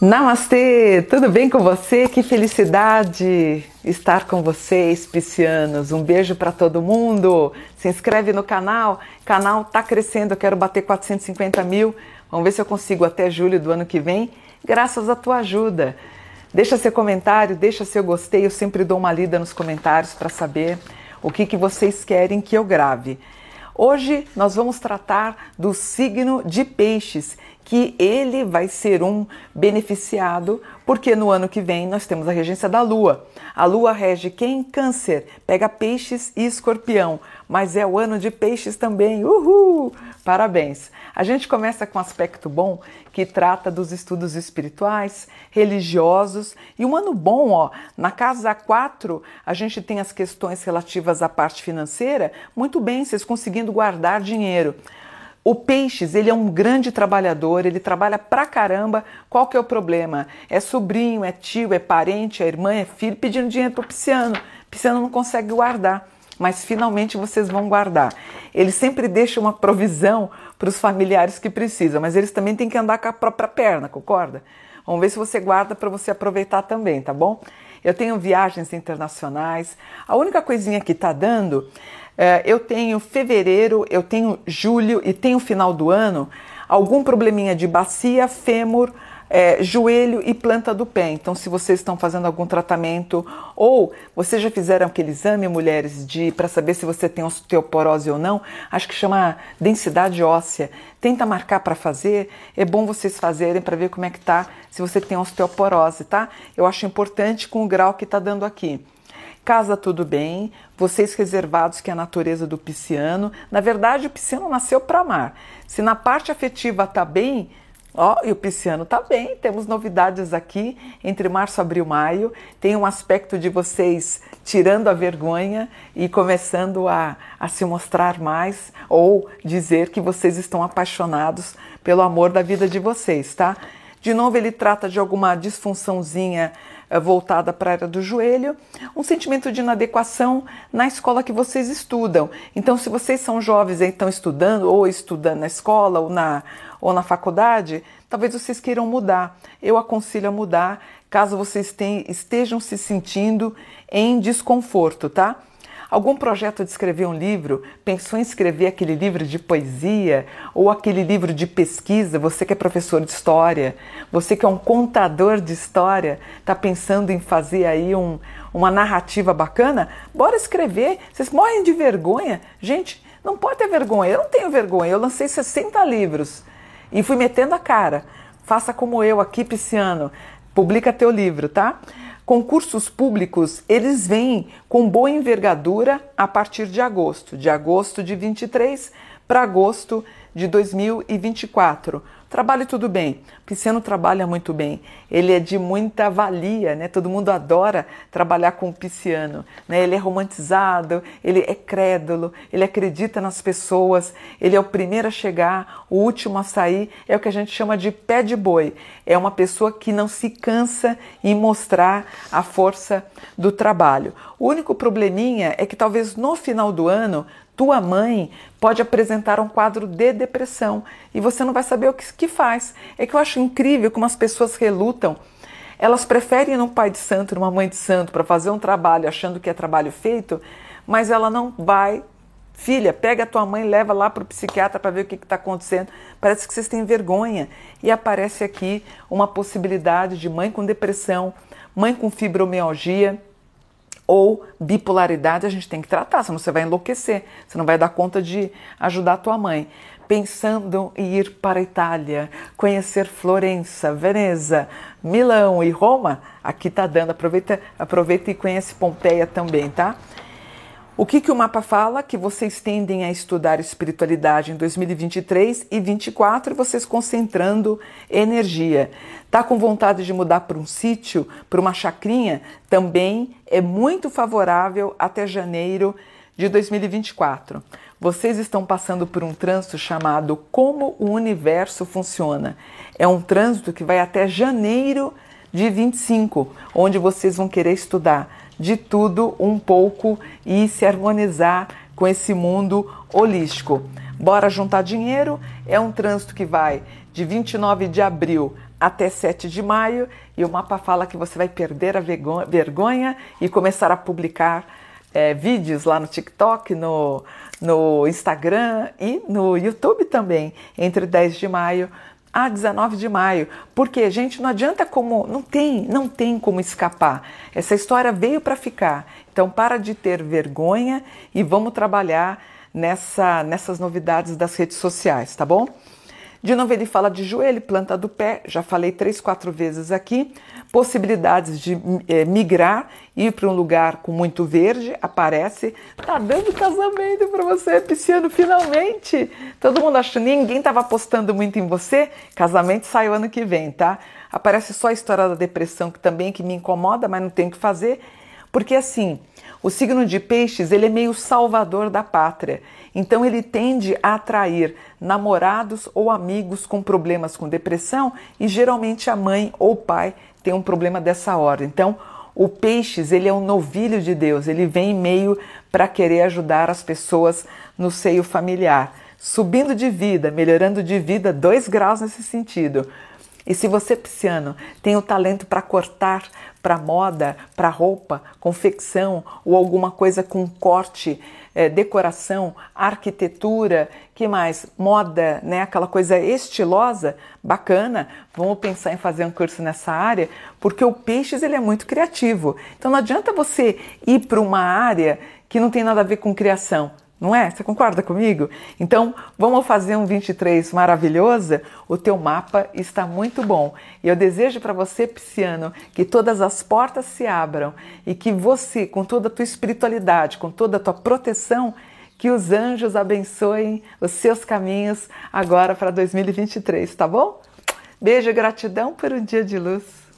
Namastê, tudo bem com você? Que felicidade estar com vocês, piscianos. Um beijo para todo mundo. Se inscreve no canal, o canal tá crescendo. Eu quero bater 450 mil. Vamos ver se eu consigo até julho do ano que vem, graças à tua ajuda. Deixa seu comentário, deixa seu gostei. Eu sempre dou uma lida nos comentários para saber o que, que vocês querem que eu grave. Hoje nós vamos tratar do signo de Peixes, que ele vai ser um beneficiado, porque no ano que vem nós temos a regência da Lua. A Lua rege quem? Câncer, pega Peixes e Escorpião, mas é o ano de Peixes também. Uhul! Parabéns! A gente começa com um aspecto bom que trata dos estudos espirituais, religiosos e um ano bom, ó. Na casa 4, a gente tem as questões relativas à parte financeira, muito bem, vocês conseguindo guardar dinheiro. O Peixes, ele é um grande trabalhador, ele trabalha pra caramba. Qual que é o problema? É sobrinho, é tio, é parente, é irmã, é filho pedindo dinheiro pro Pisciano. Pisciano não consegue guardar, mas finalmente vocês vão guardar. Ele sempre deixa uma provisão para os familiares que precisam, mas eles também têm que andar com a própria perna, concorda? Vamos ver se você guarda para você aproveitar também, tá bom? Eu tenho viagens internacionais. A única coisinha que está dando é, eu tenho fevereiro, eu tenho julho e tenho final do ano algum probleminha de bacia, fêmur, é, joelho e planta do pé. Então, se vocês estão fazendo algum tratamento ou vocês já fizeram aquele exame, mulheres, de para saber se você tem osteoporose ou não, acho que chama densidade óssea. Tenta marcar para fazer. É bom vocês fazerem para ver como é que tá, se você tem osteoporose, tá? Eu acho importante com o grau que está dando aqui. Casa tudo bem, vocês reservados que é a natureza do pisciano. Na verdade, o pisciano nasceu para amar. Se na parte afetiva tá bem, ó, e o pisciano tá bem. Temos novidades aqui entre março, abril, maio. Tem um aspecto de vocês tirando a vergonha e começando a, a se mostrar mais ou dizer que vocês estão apaixonados pelo amor da vida de vocês, tá? De novo, ele trata de alguma disfunçãozinha eh, voltada para a área do joelho, um sentimento de inadequação na escola que vocês estudam. Então, se vocês são jovens e estão estudando, ou estudando na escola ou na, ou na faculdade, talvez vocês queiram mudar. Eu aconselho a mudar caso vocês estejam se sentindo em desconforto, tá? Algum projeto de escrever um livro? Pensou em escrever aquele livro de poesia ou aquele livro de pesquisa? Você que é professor de história, você que é um contador de história, está pensando em fazer aí um, uma narrativa bacana? Bora escrever. Vocês morrem de vergonha? Gente, não pode ter vergonha. Eu não tenho vergonha. Eu lancei 60 livros e fui metendo a cara. Faça como eu aqui, Pisciano. Publica teu livro, tá? Concursos públicos, eles vêm com boa envergadura a partir de agosto, de agosto de 23 para agosto de 2024. Trabalhe tudo bem. Pisciano trabalha muito bem. Ele é de muita valia, né? Todo mundo adora trabalhar com o pisciano, né? Ele é romantizado, ele é crédulo, ele acredita nas pessoas, ele é o primeiro a chegar, o último a sair, é o que a gente chama de pé de boi. É uma pessoa que não se cansa em mostrar a força do trabalho. O único probleminha é que talvez no final do ano tua mãe pode apresentar um quadro de depressão e você não vai saber o que, que faz. É que eu acho incrível como as pessoas relutam. Elas preferem ir num pai de santo, numa mãe de santo, para fazer um trabalho achando que é trabalho feito, mas ela não vai. Filha, pega a tua mãe, leva lá para o psiquiatra para ver o que está acontecendo. Parece que vocês têm vergonha. E aparece aqui uma possibilidade de mãe com depressão, mãe com fibromialgia ou bipolaridade a gente tem que tratar, senão você vai enlouquecer, você não vai dar conta de ajudar a tua mãe. Pensando em ir para a Itália, conhecer Florença, Veneza, Milão e Roma, aqui tá dando, aproveita, aproveita e conhece Pompeia também, tá? O que, que o mapa fala? Que vocês tendem a estudar espiritualidade em 2023 e 2024 e vocês concentrando energia. Tá com vontade de mudar para um sítio, para uma chacrinha? Também é muito favorável até janeiro de 2024. Vocês estão passando por um trânsito chamado Como o Universo Funciona. É um trânsito que vai até janeiro de 25, onde vocês vão querer estudar de tudo um pouco e se harmonizar com esse mundo holístico. Bora juntar dinheiro? É um trânsito que vai de 29 de abril até 7 de maio e o mapa fala que você vai perder a vergonha e começar a publicar é, vídeos lá no TikTok, no, no Instagram e no YouTube também, entre 10 de maio a 19 de maio. Porque, gente, não adianta como. Não tem, não tem como escapar. Essa história veio para ficar. Então, para de ter vergonha e vamos trabalhar nessa, nessas novidades das redes sociais, tá bom? De novo, ele fala de joelho, planta do pé, já falei três, quatro vezes aqui. Possibilidades de é, migrar, ir para um lugar com muito verde, aparece. Tá dando casamento para você, Pisciano, finalmente! Todo mundo achando, ninguém estava apostando muito em você. Casamento sai o ano que vem, tá? Aparece só a história da depressão, que também que me incomoda, mas não tem o que fazer. Porque assim, o signo de peixes, ele é meio salvador da pátria. Então ele tende a atrair namorados ou amigos com problemas com depressão e geralmente a mãe ou o pai tem um problema dessa ordem. Então, o peixes, ele é um novilho de Deus, ele vem meio para querer ajudar as pessoas no seio familiar, subindo de vida, melhorando de vida, dois graus nesse sentido. E se você, pisciano, tem o talento para cortar para moda, para roupa, confecção ou alguma coisa com corte, é, decoração, arquitetura, que mais? Moda, né? Aquela coisa estilosa, bacana. Vamos pensar em fazer um curso nessa área, porque o peixes ele é muito criativo. Então não adianta você ir para uma área que não tem nada a ver com criação não é? Você concorda comigo? Então, vamos fazer um 23 maravilhoso? O teu mapa está muito bom. E eu desejo para você, Pisciano, que todas as portas se abram e que você, com toda a tua espiritualidade, com toda a tua proteção, que os anjos abençoem os seus caminhos agora para 2023, tá bom? Beijo e gratidão por um dia de luz.